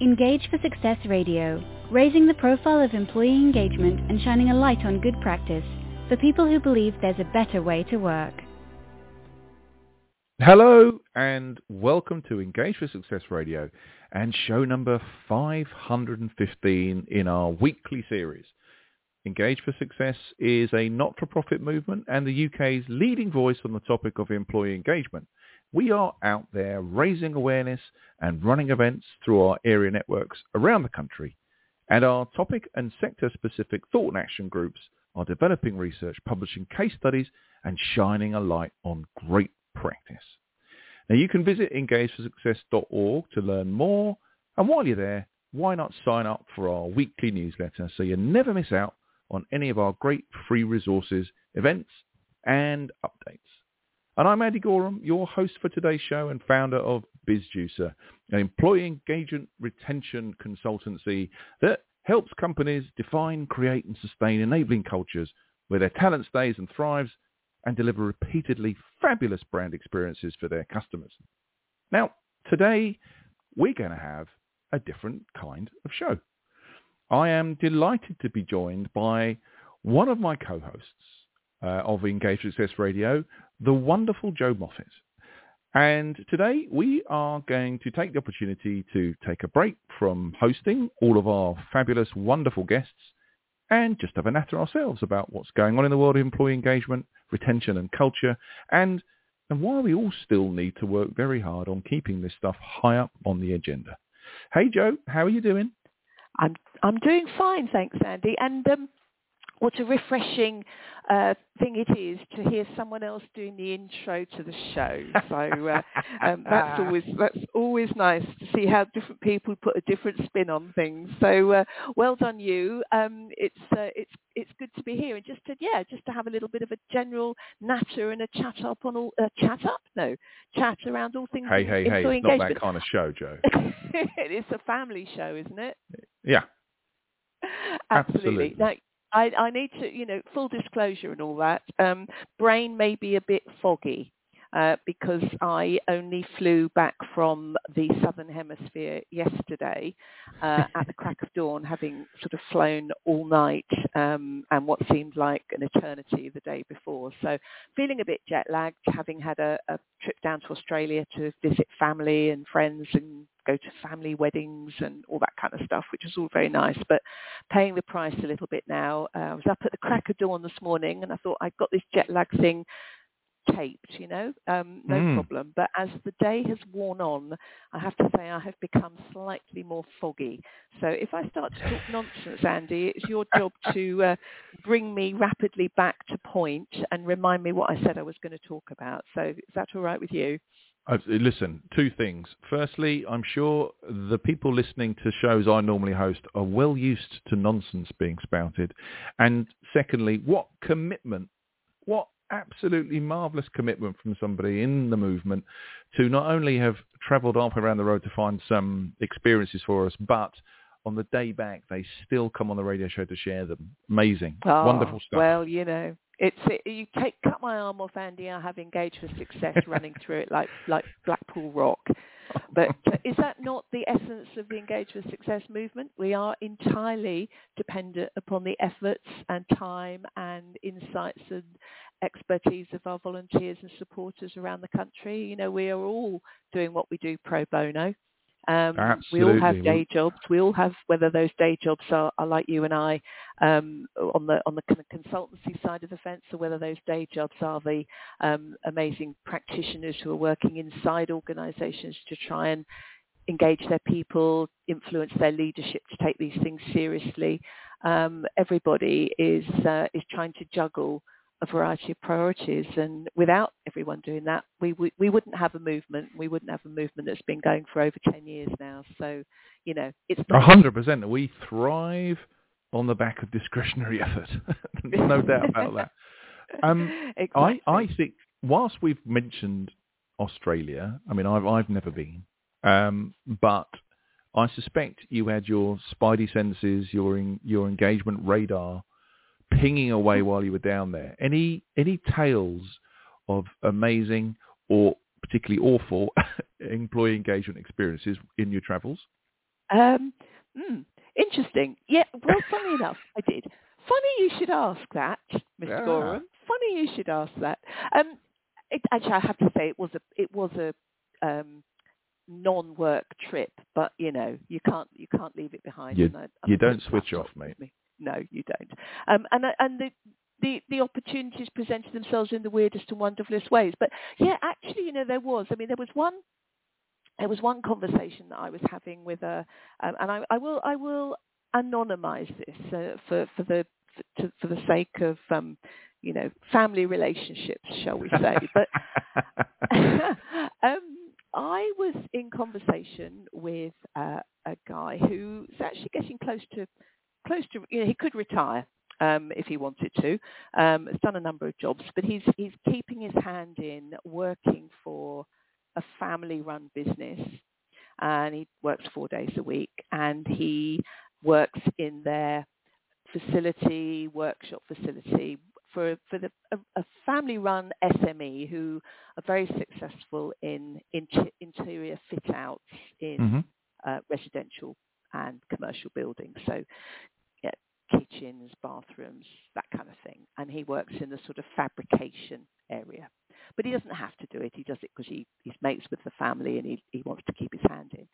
Engage for Success Radio, raising the profile of employee engagement and shining a light on good practice for people who believe there's a better way to work. Hello and welcome to Engage for Success Radio and show number 515 in our weekly series. Engage for Success is a not-for-profit movement and the UK's leading voice on the topic of employee engagement. We are out there raising awareness and running events through our area networks around the country. And our topic and sector-specific thought and action groups are developing research, publishing case studies, and shining a light on great practice. Now you can visit engageforsuccess.org to learn more. And while you're there, why not sign up for our weekly newsletter so you never miss out on any of our great free resources, events, and updates. And I'm Andy Goram, your host for today's show and founder of BizJuicer, an employee engagement retention consultancy that helps companies define, create and sustain enabling cultures where their talent stays and thrives and deliver repeatedly fabulous brand experiences for their customers. Now, today we're going to have a different kind of show. I am delighted to be joined by one of my co-hosts uh, of Engage Success Radio, the wonderful Jo Moffatt. And today we are going to take the opportunity to take a break from hosting all of our fabulous, wonderful guests and just have a natter ourselves about what's going on in the world of employee engagement, retention and culture, and, and why we all still need to work very hard on keeping this stuff high up on the agenda. Hey Jo, how are you doing? I'm I'm doing fine, thanks, Andy. And um, what a refreshing uh, thing it is to hear someone else doing the intro to the show. So uh, um, that's always that's always nice to see how different people put a different spin on things. So uh, well done, you. Um, it's uh, it's it's good to be here and just to yeah just to have a little bit of a general natter and a chat up on all uh, chat up no chat around all things. Hey hey hey! It's engagement. not that kind of show, Jo. it's a family show, isn't it? Yeah. Absolutely. Absolutely. Now, I, I need to, you know, full disclosure and all that. Um, brain may be a bit foggy uh, because I only flew back from the southern hemisphere yesterday uh, at the crack of dawn, having sort of flown all night um, and what seemed like an eternity the day before. So feeling a bit jet lagged, having had a, a trip down to Australia to visit family and friends and go to family weddings and all that kind of stuff, which is all very nice. But paying the price a little bit now. Uh, I was up at the crack of dawn this morning and I thought I've got this jet lag thing taped, you know, um, no mm. problem. But as the day has worn on, I have to say I have become slightly more foggy. So if I start to talk nonsense, Andy, it's your job to uh, bring me rapidly back to point and remind me what I said I was going to talk about. So is that all right with you? listen, two things. Firstly, I'm sure the people listening to shows I normally host are well used to nonsense being spouted. And secondly, what commitment, what absolutely marvellous commitment from somebody in the movement to not only have travelled halfway around the road to find some experiences for us, but on the day back, they still come on the radio show to share them. Amazing. Oh, Wonderful stuff. Well, you know, it's it, you take cut my arm off, Andy. I have Engage for Success running through it like like Blackpool Rock. But is that not the essence of the Engage for Success movement? We are entirely dependent upon the efforts and time and insights and expertise of our volunteers and supporters around the country. You know, we are all doing what we do pro bono. Um, we all have day jobs. We all have whether those day jobs are, are like you and I um, on the on the kind of consultancy side of the fence, or whether those day jobs are the um, amazing practitioners who are working inside organisations to try and engage their people, influence their leadership to take these things seriously. Um, everybody is uh, is trying to juggle a variety of priorities. And without everyone doing that, we, we, we wouldn't have a movement. We wouldn't have a movement that's been going for over 10 years now. So, you know, it's... A hundred percent. We thrive on the back of discretionary effort. no doubt about that. Um, exactly. I, I think whilst we've mentioned Australia, I mean, I've, I've never been, um, but I suspect you had your spidey senses, your, in, your engagement radar pinging away while you were down there. Any any tales of amazing or particularly awful employee engagement experiences in your travels? Um, mm, interesting. Yeah. Well, funny enough, I did. Funny you should ask that, Mr. Yeah. Goram. Funny you should ask that. Um, it, actually, I have to say it was a it was a um, non-work trip, but you know you can't you can't leave it behind. You- and I- you don't switch off, mate. No, you don't. Um, and and the the the opportunities presented themselves in the weirdest and wonderfulest ways. But yeah, actually, you know, there was. I mean, there was one. There was one conversation that I was having with a, um, and I, I will I will anonymise this uh, for for the for, to, for the sake of um, you know family relationships, shall we say? But um, I was in conversation with uh, a guy who's actually getting close to close to you know he could retire um, if he wanted to. Um, has done a number of jobs, but he's he's keeping his hand in working for a family-run business, and he works four days a week, and he works in their facility, workshop facility for for the a, a family-run SME who are very successful in, in interior fit-outs in Mhm. uh, residential and commercial buildings. So kitchens, bathrooms, that kind of thing. And he works in the sort of fabrication area. But he doesn't have to do it. He does it because he, he's mates with the family and he, he wants to keep his hand in.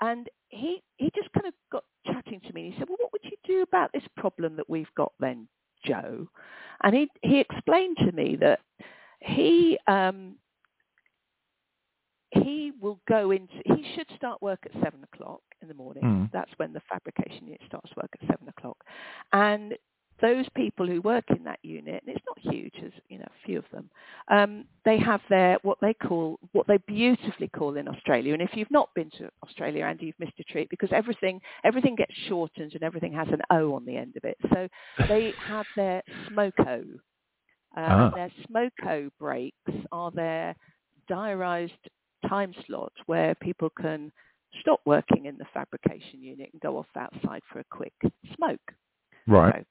And he, he just kind of got chatting to me and he said, well, what would you do about this problem that we've got then, Jo? And he, he explained to me that he, um, he will go into, he should start work at seven o'clock in the morning. Mm. That's when the fabrication unit starts work at seven o'clock. And those people who work in that unit, and it's not huge, there's you know a few of them, um, they have their what they call what they beautifully call in Australia. And if you've not been to Australia, Andy, you've missed a treat because everything everything gets shortened and everything has an O on the end of it. So they have their smoko. Uh, Ah. Their smoko breaks are their diarised time slot where people can stop working in the fabrication unit and go off outside for a quick smoke. Right.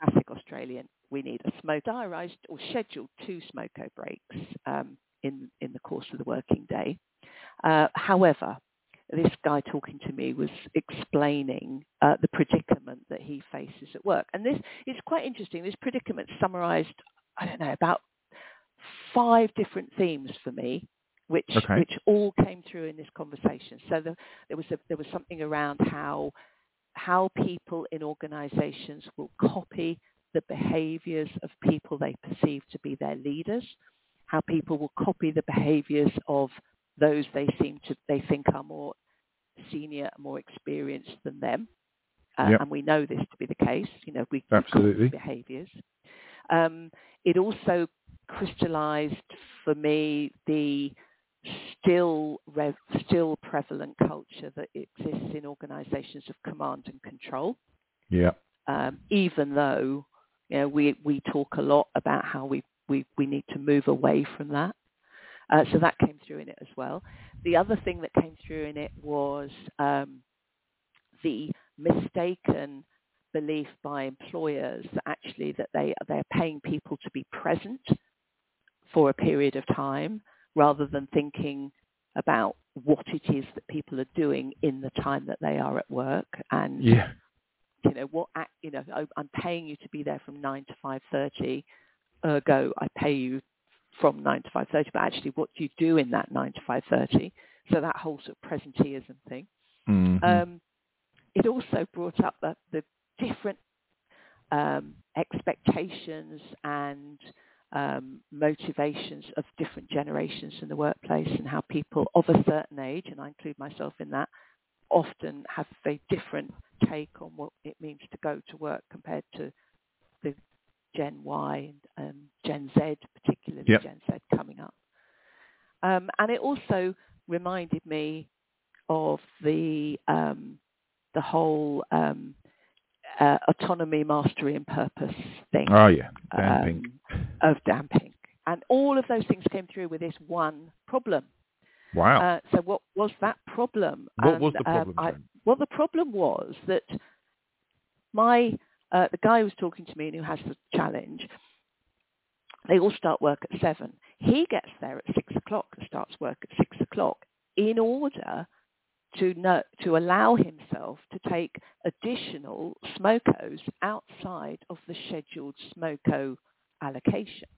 So, classic Australian, we need a smoke diarised or scheduled two smoko breaks um, in in the course of the working day. Uh, however, this guy talking to me was explaining uh, the predicament that he faces at work, and this is quite interesting. This predicament summarised, I don't know, about five different themes for me, which Okay. which all came through in this conversation. So the, there was a, there was something around how how people in organizations will copy the behaviors of people they perceive to be their leaders, how people will copy the behaviors of those they seem to they think are more senior, more experienced than them. Uh, Yep. And we know this to be the case. You know, we Absolutely. behaviors. Um, it also crystallized for me the still rev, still prevalent culture that exists in organizations of command and control Yeah. um, even though you know we we talk a lot about how we we we need to move away from that. Uh, so that came through in it as well. The other thing that came through in it was um, the mistaken belief by employers that actually that they they're paying people to be present for a period of time rather than thinking about what it is that people are doing in the time that they are at work and Yeah. you know what you know I'm paying you to be there from 9 to 5:30 ergo I pay you from 9 to 5:30 but actually what do you do in that 9 to 5:30 so that whole sort of presenteeism thing Mhm. um, it also brought up the, the different um, expectations and um, motivations of different generations in the workplace and how people of a certain age, and I include myself in that, often have a different take on what it means to go to work compared to the Gen Y and um, Gen Z, particularly Yep. Gen Z coming up. Um, and it also reminded me of the um, the whole um, uh, autonomy, mastery, and purpose thing oh yeah. Dan um, of Dan Pink. And all of those things came through with this one problem. Wow. Uh, so what was that problem? what was And, the um, problem, I- Joan? well, the problem was that my uh, the guy who was talking to me and who has the challenge, they all start work at seven. He gets there at six o'clock and starts work at six o'clock in order to know, to allow himself to take additional smokos outside of the scheduled smoko allocation.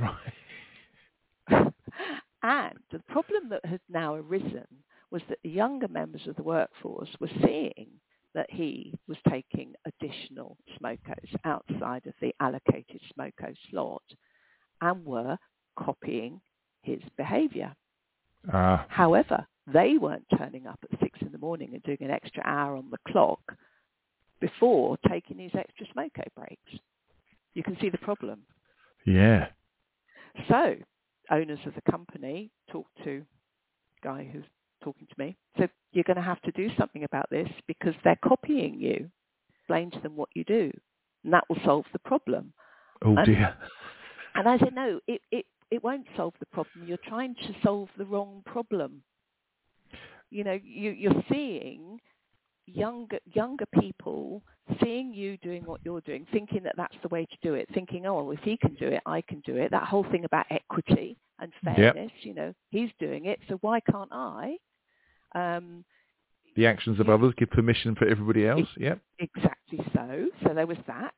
Right. and the problem that had now arisen was that the younger members of the workforce were seeing that he was taking additional smokos outside of the allocated smoko slot and were copying his behaviour. Uh, However, they weren't turning up at six in the morning and doing an extra hour on the clock before taking these extra smoko breaks. You can see the problem. yeah. So, owners of the company talked to guy who's talking to me. So you're going to have to do something about this because they're copying you. Explain to them what you do, and that will solve the problem. Oh And- dear. And I said, no, it, it, it won't solve the problem. You're trying to solve the wrong problem. You know, you, you're seeing younger younger people seeing you doing what you're doing, thinking that that's the way to do it, thinking, oh, well, if he can do it, I can do it. That whole thing about equity and Yep. fairness, you know, he's doing it, so why can't I? Um, The actions of others give permission for everybody else. Yep. Exactly so. So there was that.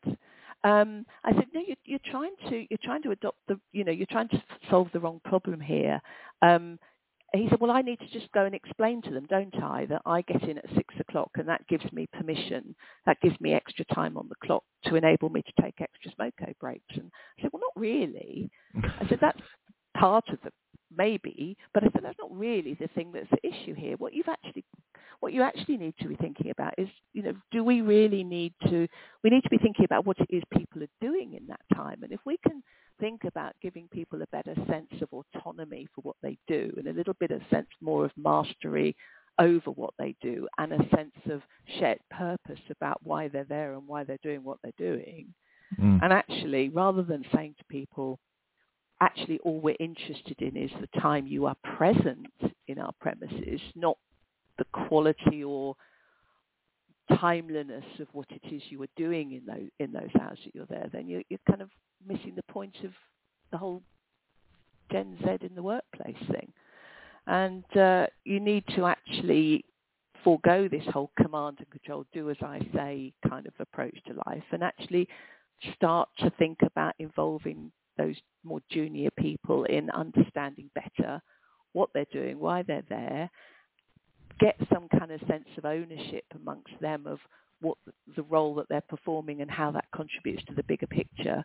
Um, I said, no, you're, you're trying to you're trying to adopt the you know you're trying to solve the wrong problem here. Um, he said, well, I need to just go and explain to them, don't I, that I get in at six o'clock and that gives me permission, that gives me extra time on the clock to enable me to take extra smoko breaks. And I said, well, not really. I said, that's part of the maybe, but I said that's not really the thing that's the issue here. What you've actually, what you actually need to be thinking about is, you know, do we really need to? We need to be thinking about what it is people are doing in that time, and if we can think about giving people a better sense of autonomy for what they do, and a little bit of sense more of mastery over what they do, and a sense of shared purpose about why they're there and why they're doing what they're doing, Mm. and actually, rather than saying to people, actually all we're interested in is the time you are present in our premises, not the quality or timeliness of what it is you are doing in those, in those hours that you're there, then you're, you're kind of missing the point of the whole Gen Z in the workplace thing. And uh, you need to actually forego this whole command and control, do as I say kind of approach to life and actually start to think about involving those more junior people in understanding better what they're doing, why they're there, get some kind of sense of ownership amongst them of what the role that they're performing and how that contributes to the bigger picture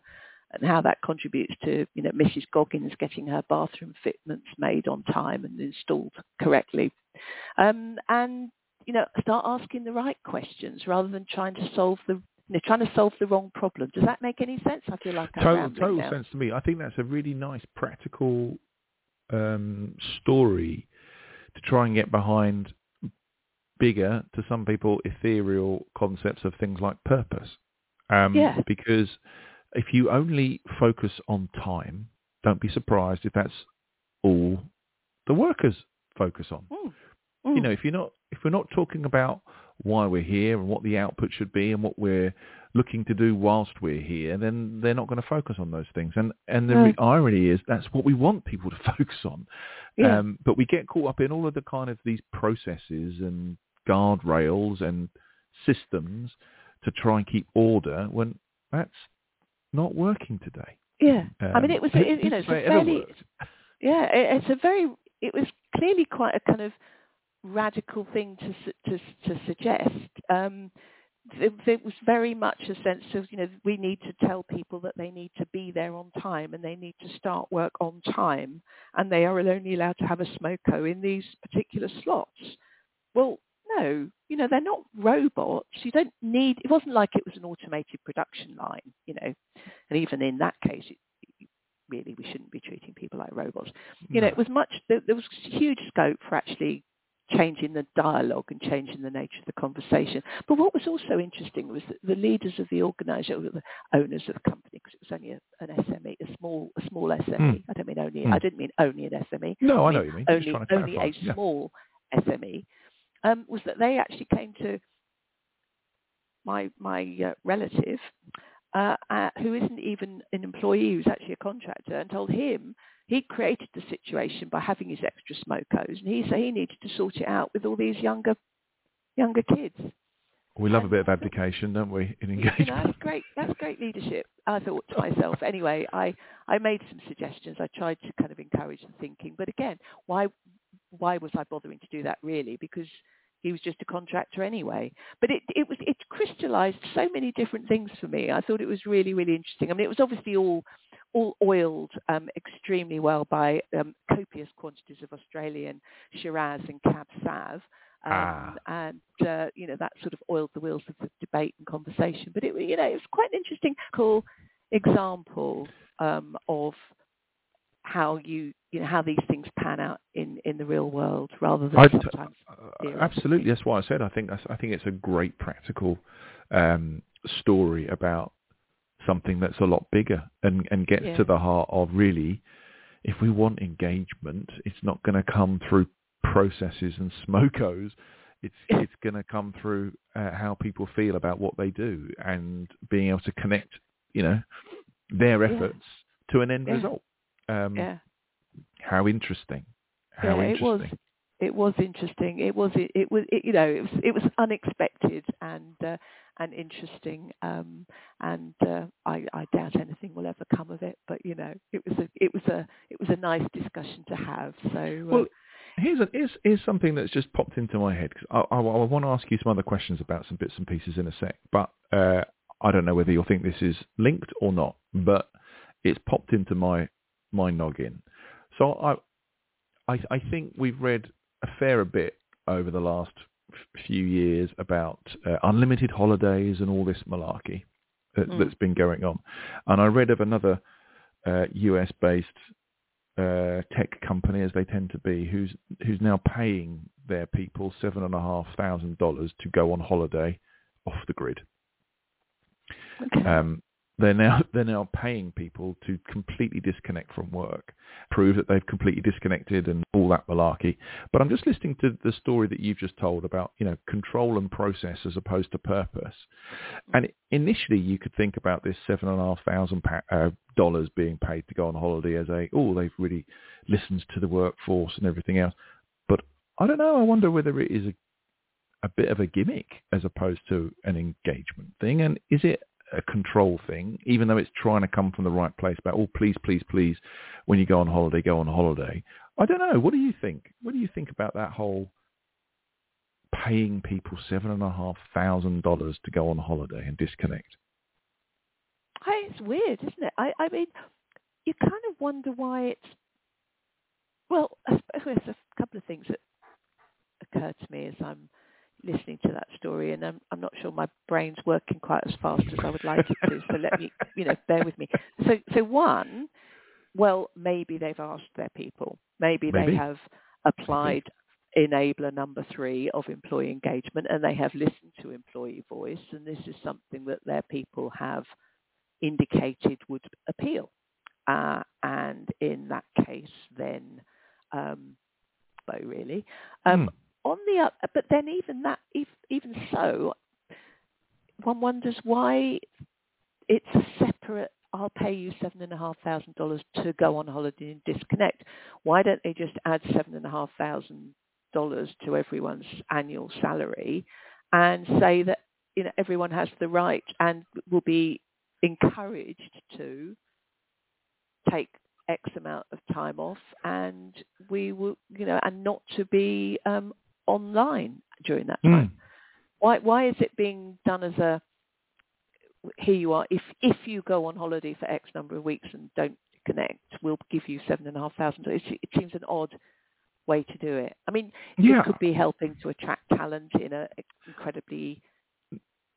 and how that contributes to, you know, Mrs. Goggins getting her bathroom fitments made on time and installed correctly. Um, and, you know, start asking the right questions rather than trying to solve the you know, trying to solve the wrong problem. Does that make any sense? I feel like I'm total, total now. sense to me. I think that's a really nice practical um, story to try and get behind bigger, to some people, ethereal concepts of things like purpose. Um, Yeah. Because if you only focus on time, don't be surprised if that's all the workers focus on. Mm. You Mm. know, if you're not, if we're not talking about why we're here and what the output should be and what we're looking to do whilst we're here, then they're not going to focus on those things. And and the No. irony is that's what we want people to focus on. Yeah. Um, but we get caught up in all of the kind of these processes and guardrails and systems to try and keep order when that's not working today. yeah. I mean, Um, it was, it, you know, it's a fairly, yeah, it, it's a very, it was clearly quite a kind of radical thing to to to suggest. Um, there, there was very much a sense of, you know, we need to tell people that they need to be there on time and they need to start work on time, and they are only allowed to have a smoko in these particular slots. Well, no, you know, they're not robots. You don't need. It wasn't like it was an automated production line, you know, and even in that case, it, really we shouldn't be treating people like robots. You know, it was much. There, there was huge scope for actually changing the dialogue and changing the nature of the conversation. But what was also interesting was that the leaders of the organisation, or the owners of the company, because it was only a, an SME, a small, a small SME. Mm. I don't mean only. Mm. I didn't mean only an SME. No, I mean know what you mean. Only, only a Yeah. small SME. Um, was that they actually came to my my uh, relative, uh, uh, who isn't even an employee, who's actually a contractor, and told him, he created the situation by having his extra smokos, and he said he needed to sort it out with all these younger younger kids. We love a bit of abdication, don't we, in engagement? You know, that's great. That's great leadership. I thought to myself. Anyway, I I made some suggestions. I tried to kind of encourage the thinking, but again, why why was I bothering to do that really? Because he was just a contractor anyway. But it it was it crystallised so many different things for me. I thought it was really really interesting. I mean, it was obviously all all oiled um, extremely well by um, copious quantities of Australian Shiraz and Cab Sav. Um, ah. And uh, you know that sort of oiled the wheels of the debate and conversation. But it, you know, it was quite an interesting, cool example um, of how you you know how these things pan out in in the real world rather than I'd, sometimes uh, absolutely that's why I said I think I think it's a great practical um, story about something that's a lot bigger and and gets yeah. to the heart of really if we want engagement it's not going to come through processes and smokos it's it's going to come through uh, how people feel about what they do and being able to connect you know their efforts yeah. to an end yeah. result um, yeah. How interesting. How yeah, interesting. It was, it was interesting. It was it, it was it, you know it was it was unexpected and uh, and interesting. Um, and uh, I, I doubt anything will ever come of it. But you know it was a it was a it was a nice discussion to have. So. Uh, well, here's, a, here's, here's something that's just popped into my head. Cause I, I, I, want to ask you some other questions about some bits and pieces in a sec, but uh, I don't know whether you'll think this is linked or not, but it's popped into my my noggin. So I, I, I think we've read a fair bit over the last few years about uh, unlimited holidays and all this malarkey that, mm. that's been going on. And I read of another uh, US-based uh, tech company, as they tend to be, who's who's now paying their people seven and a half thousand dollars to go on holiday off the grid. Okay. Um, they're now they're now paying people to completely disconnect from work, prove that they've completely disconnected and all that malarkey. But I'm just listening to the story that you've just told about you know control and process as opposed to purpose. And initially, you could think about this seven and a half thousand uh, dollars being paid to go on holiday as a oh they've really listened to the workforce and everything else. But I don't know. I wonder whether it is a a bit of a gimmick as opposed to an engagement thing? And is it a control thing, even though it's trying to come from the right place about, oh, please, please, please, when you go on holiday, go on holiday. I don't know. What do you think? What do you think about that whole paying people seven and a half thousand dollars to go on holiday and disconnect? Hey, it's weird, isn't it? I, I mean, you kind of wonder why it's. Well, there's a couple of things that occur to me as I'm listening to that story, and I'm, I'm not sure my brain's working quite as fast as I would like it to. So let me, you know, bear with me. So, so one, well, maybe they've asked their people. Maybe, maybe. they have applied enabler number three of employee engagement, and they have listened to employee voice, and this is something that their people have indicated would appeal. Uh, and in that case, then, um, really. Um, hmm on the other, but then even that, even so, one wonders why it's a separate. I'll pay you seven and a half thousand dollars to go on holiday and disconnect. Why don't they just add seven and a half thousand dollars to everyone's annual salary and say that you know everyone has the right and will be encouraged to take X amount of time off, and we will, you know, and not to be um, online during that time? Mm. Why why is it being done as a here you are if if you go on holiday for X number of weeks and don't connect, we'll give you seven and a half thousand. It, it seems an odd way to do it. I mean, yeah. it could be helping to attract talent in an incredibly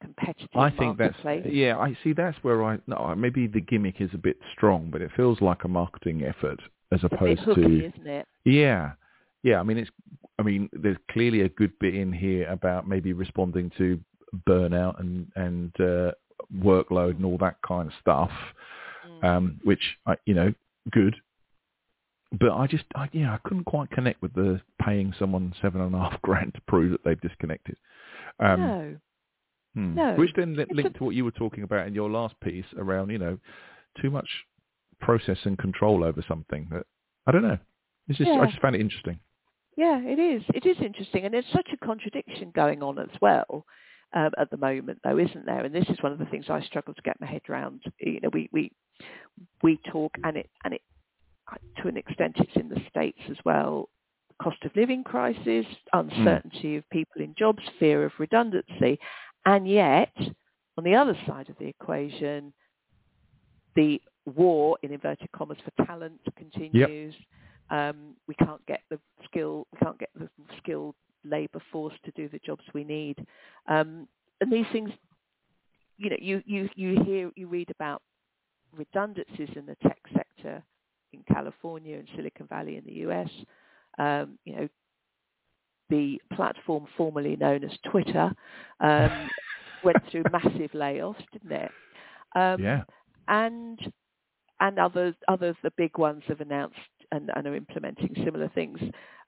competitive I think that's yeah. I see that's where I no maybe the gimmick is a bit strong, but it feels like a marketing effort as opposed hooky, to isn't it? Yeah, yeah, I mean, it's. I mean, there's clearly a good bit in here about maybe responding to burnout and and uh, workload and all that kind of stuff, mm. um, which I, you know, good. But I just, I, yeah, I couldn't quite connect with the paying someone seven and a half grand to prove that they've disconnected. Um, no. Hmm. No. Which then linked to what you were talking about in your last piece around, you know, too much process and control over something that I don't know. It's just Yeah. I just found it interesting. Yeah, it is. It is interesting, and there's such a contradiction going on as well um, at the moment, though, isn't there? And this is one of the things I struggle to get my head around. You know, we we we talk, and it and it to an extent, it's in the states as well. Cost of living crisis, uncertainty of people in jobs, fear of redundancy, and yet on the other side of the equation, the war in inverted commas for talent continues. Um, we can't get the skill, we can't get the skilled labour force to do the jobs we need, um, and these things, you know, you you you hear you read about redundancies in the tech sector in California and Silicon Valley in the US. Um, you know, the platform formerly known as Twitter um, went through massive layoffs, didn't it? Um, yeah. and and others others the big ones have announced and, and are implementing similar things.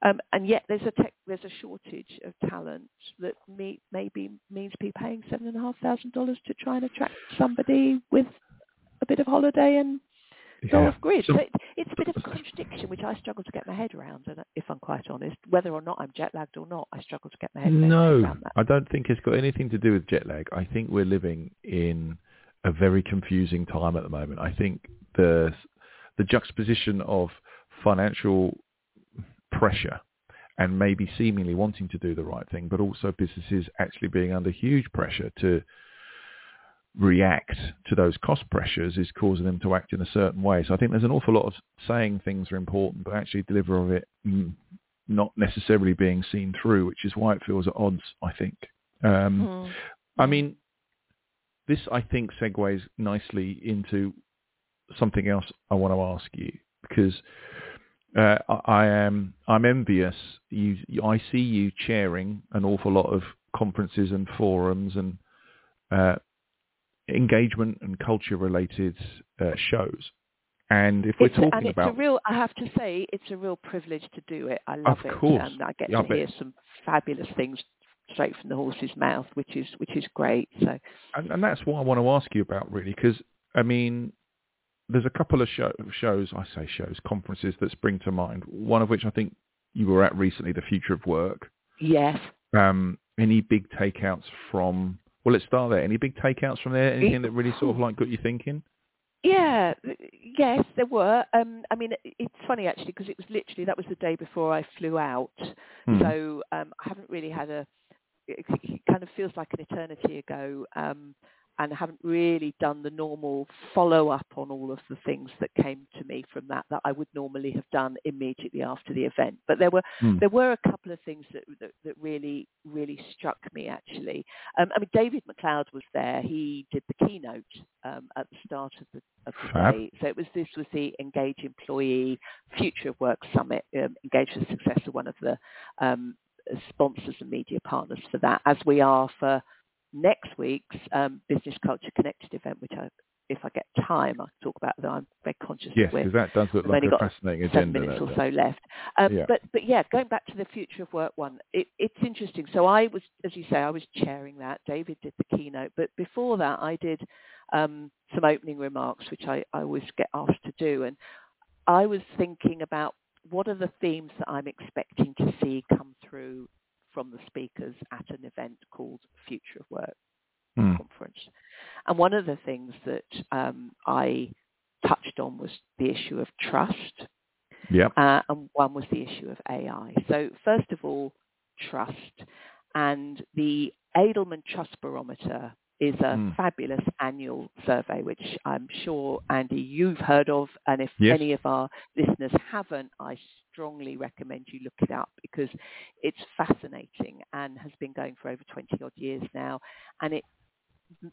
Um, and yet there's a tech, there's a shortage of talent that may, maybe means people paying seven and a half thousand dollars to try and attract somebody with a bit of holiday and go Yeah. off grid. So- So it, it's a bit of a contradiction which I struggle to get my head around. And if I'm quite honest, whether or not I'm jet lagged or not, I struggle to get my head, my head No, around that. I don't think it's got anything to do with jet lag. I think we're living in a very confusing time at the moment. I think the the juxtaposition of financial pressure and maybe seemingly wanting to do the right thing, but also businesses actually being under huge pressure to react to those cost pressures is causing them to act in a certain way. So I think there's an awful lot of saying things are important, but actually deliver of it mm, not necessarily being seen through, which is why it feels at odds, I think. Um, Hmm. I mean, this I think segues nicely into something else I want to ask you because uh, I, am I'm envious. You, I see you chairing an awful lot of conferences and forums and uh, engagement and culture related uh, shows. And if we're a, talking and it's about a real, I have to say, it's a real privilege to do it. I love Of it, course. and I get Yeah, to hear some fabulous things straight from the horse's mouth, which is which is great. So and, and that's what I want to ask you about, really, because I mean, there's a couple of show, shows, I say shows, conferences that spring to mind. One of which I think you were at recently, the Future of Work. yes, Um, any big takeouts from? Well, let's start there. Any big takeouts from there? Anything that really sort of like got you thinking? Yeah, yes, there were. Um, I mean, it's funny actually because it was literally that was the day before I flew out, Hmm. so um, I haven't really had a. It, it kind of feels like an eternity ago, um, and haven't really done the normal follow up on all of the things that came to me from that that I would normally have done immediately after the event. But there were Hmm. there were a couple of things that that, that really really struck me actually. Um, I mean, David MacLeod was there. He did the keynote um, at the start of the, of the Fab. day. So it was this was the Engage Employee Future of Work Summit. Um, Engage for Success are one of the um, sponsors and media partners for that, as we are for next week's um, Business Culture Connected event, which I, if I get time, I'll talk about that. I'm very conscious Yes, that because that does look We've like only a got fascinating seven agenda. minutes or so left. Um, Yeah. But but yeah, going back to the future of work one, it, it's interesting. So I was, as you say, I was chairing that. David did the keynote, but before that, I did um, some opening remarks, which I, I always get asked to do, and I was thinking about what are the themes that I'm expecting to see come through from the speakers at an event called Future of Work Hmm. conference. And one of the things that um, I touched on was the issue of trust, Yep. uh, and one was the issue of AI. So first of all, trust, and the Edelman Trust Barometer is a Hmm. fabulous annual survey, which I'm sure, Andy, you've heard of, and if Yes. any of our listeners haven't, I strongly recommend you look it up because it's fascinating and has been going for over 20 odd years now, and it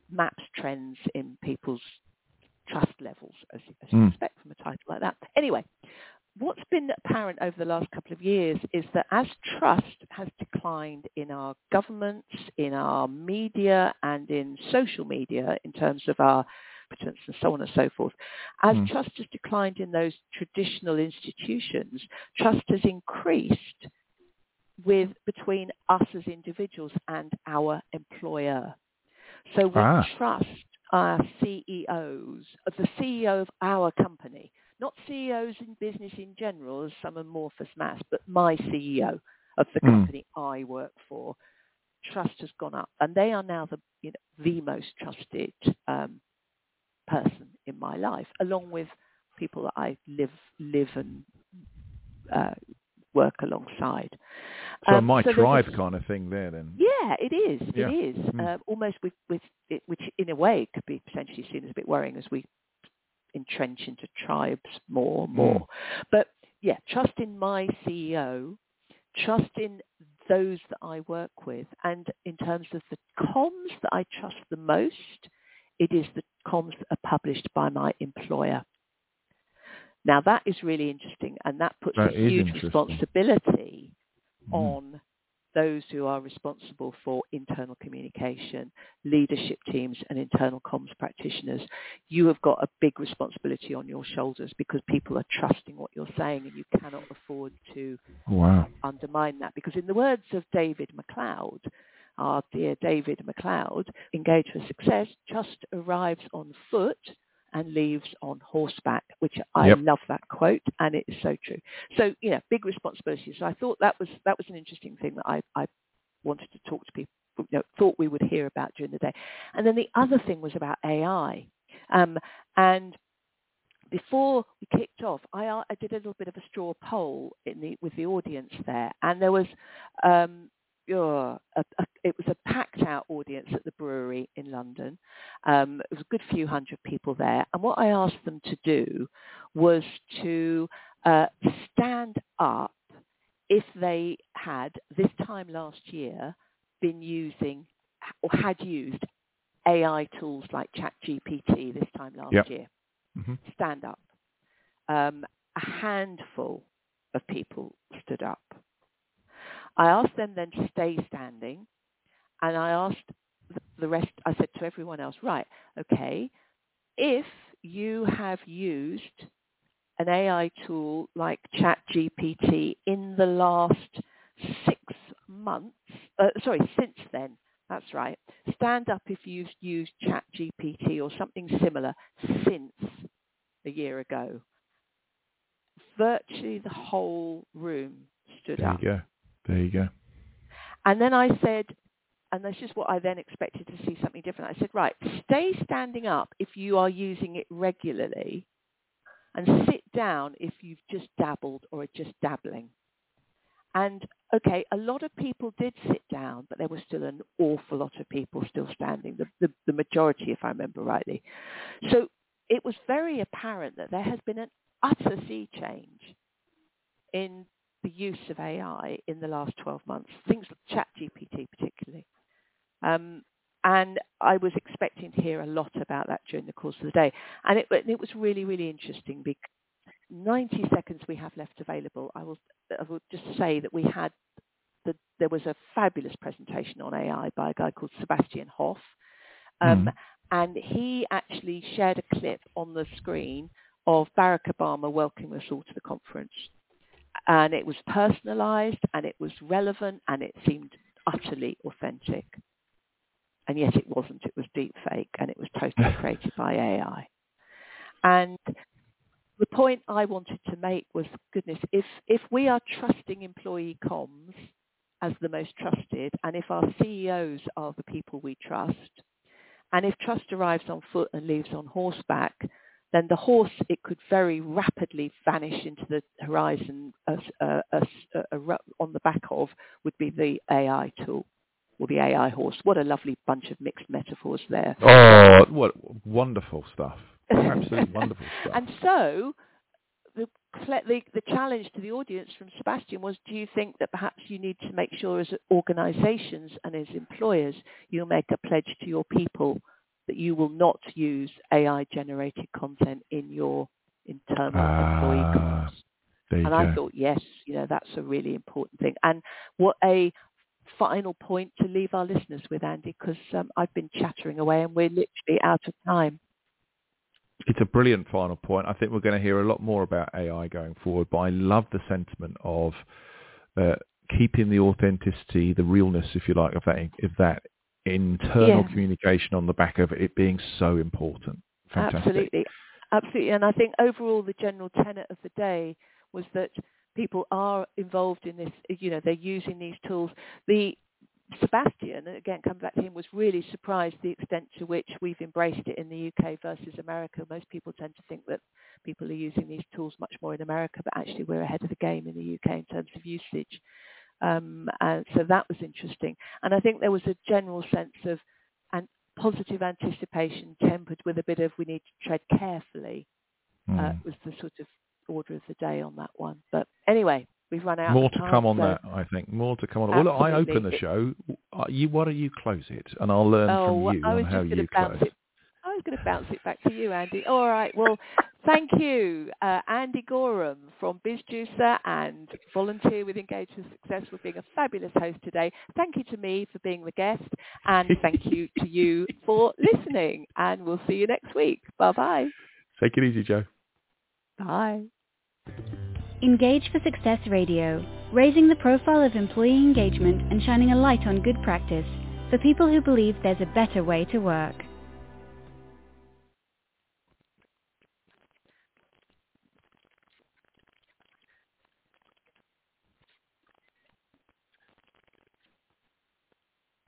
maps trends in people's trust levels, as, you- as you Mm. expect from a title like that. Anyway, what's been apparent over the last couple of years is that as trust has declined in our governments, in our media, and in social media in terms of our competence and so on and so forth, as Mm. trust has declined in those traditional institutions, trust has increased with between us as individuals and our employer. So we Ah. trust our CEOs, the CEO of our company, not CEOs in business in general, as some amorphous mass, but my CEO of the Mm. company I work for, trust has gone up, and they are now the you know the most trusted um, person in my life, along with people that I live live and uh, work alongside. So Um, my so tribe kind of thing there then. yeah, it is. Yeah. It is Mm. uh, almost with with it, which in a way could be potentially seen as a bit worrying as we entrench into tribes more and more. But yeah, trust in my CEO, trust in those that I work with, and in terms of the comms that I trust the most, it is the comms that are published by my employer. Now that is really interesting, and that puts That a huge responsibility Mm. on those who are responsible for internal communication, leadership teams and internal comms practitioners. You have got a big responsibility on your shoulders because people are trusting what you're saying and you cannot afford to Wow. undermine that. Because in the words of David MacLeod, our dear David MacLeod, Engage for Success just arrives on foot and leaves on horseback, which I Yep. love that quote, and it is so true. So, you know, big responsibility. So I thought that was that was an interesting thing that I, I wanted to talk to people, you know, thought we would hear about during the day. And then the other thing was about AI. Um, and before we kicked off, I, I did a little bit of a straw poll in the, with the audience there, and there was um, uh, a, a, it was a packed out audience at the brewery in London. Um, it was a good few hundred people there, and what I asked them to do was to uh, stand up if they had this time last year been using or had used AI tools like ChatGPT this time last Yep. year hmm stand up. Um, a handful of people stood up. I asked them then to stay standing, and I asked the rest, I said to everyone else, right, okay, if you have used an AI tool like ChatGPT in the last six months, uh, sorry, since then, that's right, stand up if you've used ChatGPT or something similar since a year ago. Virtually the whole room stood There up. you go. There you go. And then I said, and this is what I then expected to see something different. I said, right, stay standing up if you are using it regularly and sit down if you've just dabbled or are just dabbling. And okay, a lot of people did sit down, but there was still an awful lot of people still standing, the, the, the majority, if I remember rightly. So it was very apparent that there has been an utter sea change in the use of AI in the last 12 months, things like ChatGPT particularly. Um, and I was expecting to hear a lot about that during the course of the day. And it, it was really, really interesting because 90 seconds we have left available. I will, I will just say that we had, the, there was a fabulous presentation on AI by a guy called Sebastian Hoff. Um, Mm. And he actually shared a clip on the screen of Barack Obama welcoming us all to the conference. And it was personalized and it was relevant and it seemed utterly authentic. And yet it wasn't. It was deep fake and it was totally created by AI. And the point I wanted to make was, goodness, if, if we are trusting employee comms as the most trusted, and if our CEOs are the people we trust, and if trust arrives on foot and leaves on horseback, then the horse, it could very rapidly vanish into the horizon as, uh, as, uh, on the back of would be the AI tool or the AI horse. What a lovely bunch of mixed metaphors there. Oh, what wonderful stuff. Absolutely wonderful stuff. And so the, the the challenge to the audience from Sebastian was: Do you think that perhaps you need to make sure, as organisations and as employers, you make a pledge to your people that you will not use AI-generated content in your internal employee comms? And go. I thought, yes, you know, that's a really important thing. And what a final point to leave our listeners with, Andy, because um, I've been chattering away and we're literally out of time. it's a brilliant final point. I think we're going to hear a lot more about AI going forward, but I love the sentiment of uh, keeping the authenticity, the realness, if you like, of that, of that internal Yeah. communication on the back of it being so important. Fantastic. Absolutely. absolutely. And I think overall the general tenet of the day was that people are involved in this, you know, they're using these tools. The Sebastian, again, coming back to him, was really surprised the extent to which we've embraced it in the UK versus America. Most people tend to think that people are using these tools much more in America, but actually we're ahead of the game in the UK in terms of usage. Um, and so that was interesting. And I think there was a general sense of an positive anticipation tempered with a bit of we need to tread carefully mm. uh, was the sort of order of the day on that one. But anyway, we've run out. Of time. More to time, come on so that, I think. More to come on. Well, look, I open the show. Uh, you, why don't you close it, and I'll learn oh, from you on how you close. It, I was going to bounce it back to you, Andy. All right. Well, thank you, uh, Andy Goram from BizJuicer and volunteer with Engage for Success for being a fabulous host today. Thank you to me for being the guest, and thank you to you for listening. And we'll see you next week. Bye bye. Take it easy, Jo. Bye. Engage for Success Radio, raising the profile of employee engagement and shining a light on good practice for people who believe there's a better way to work.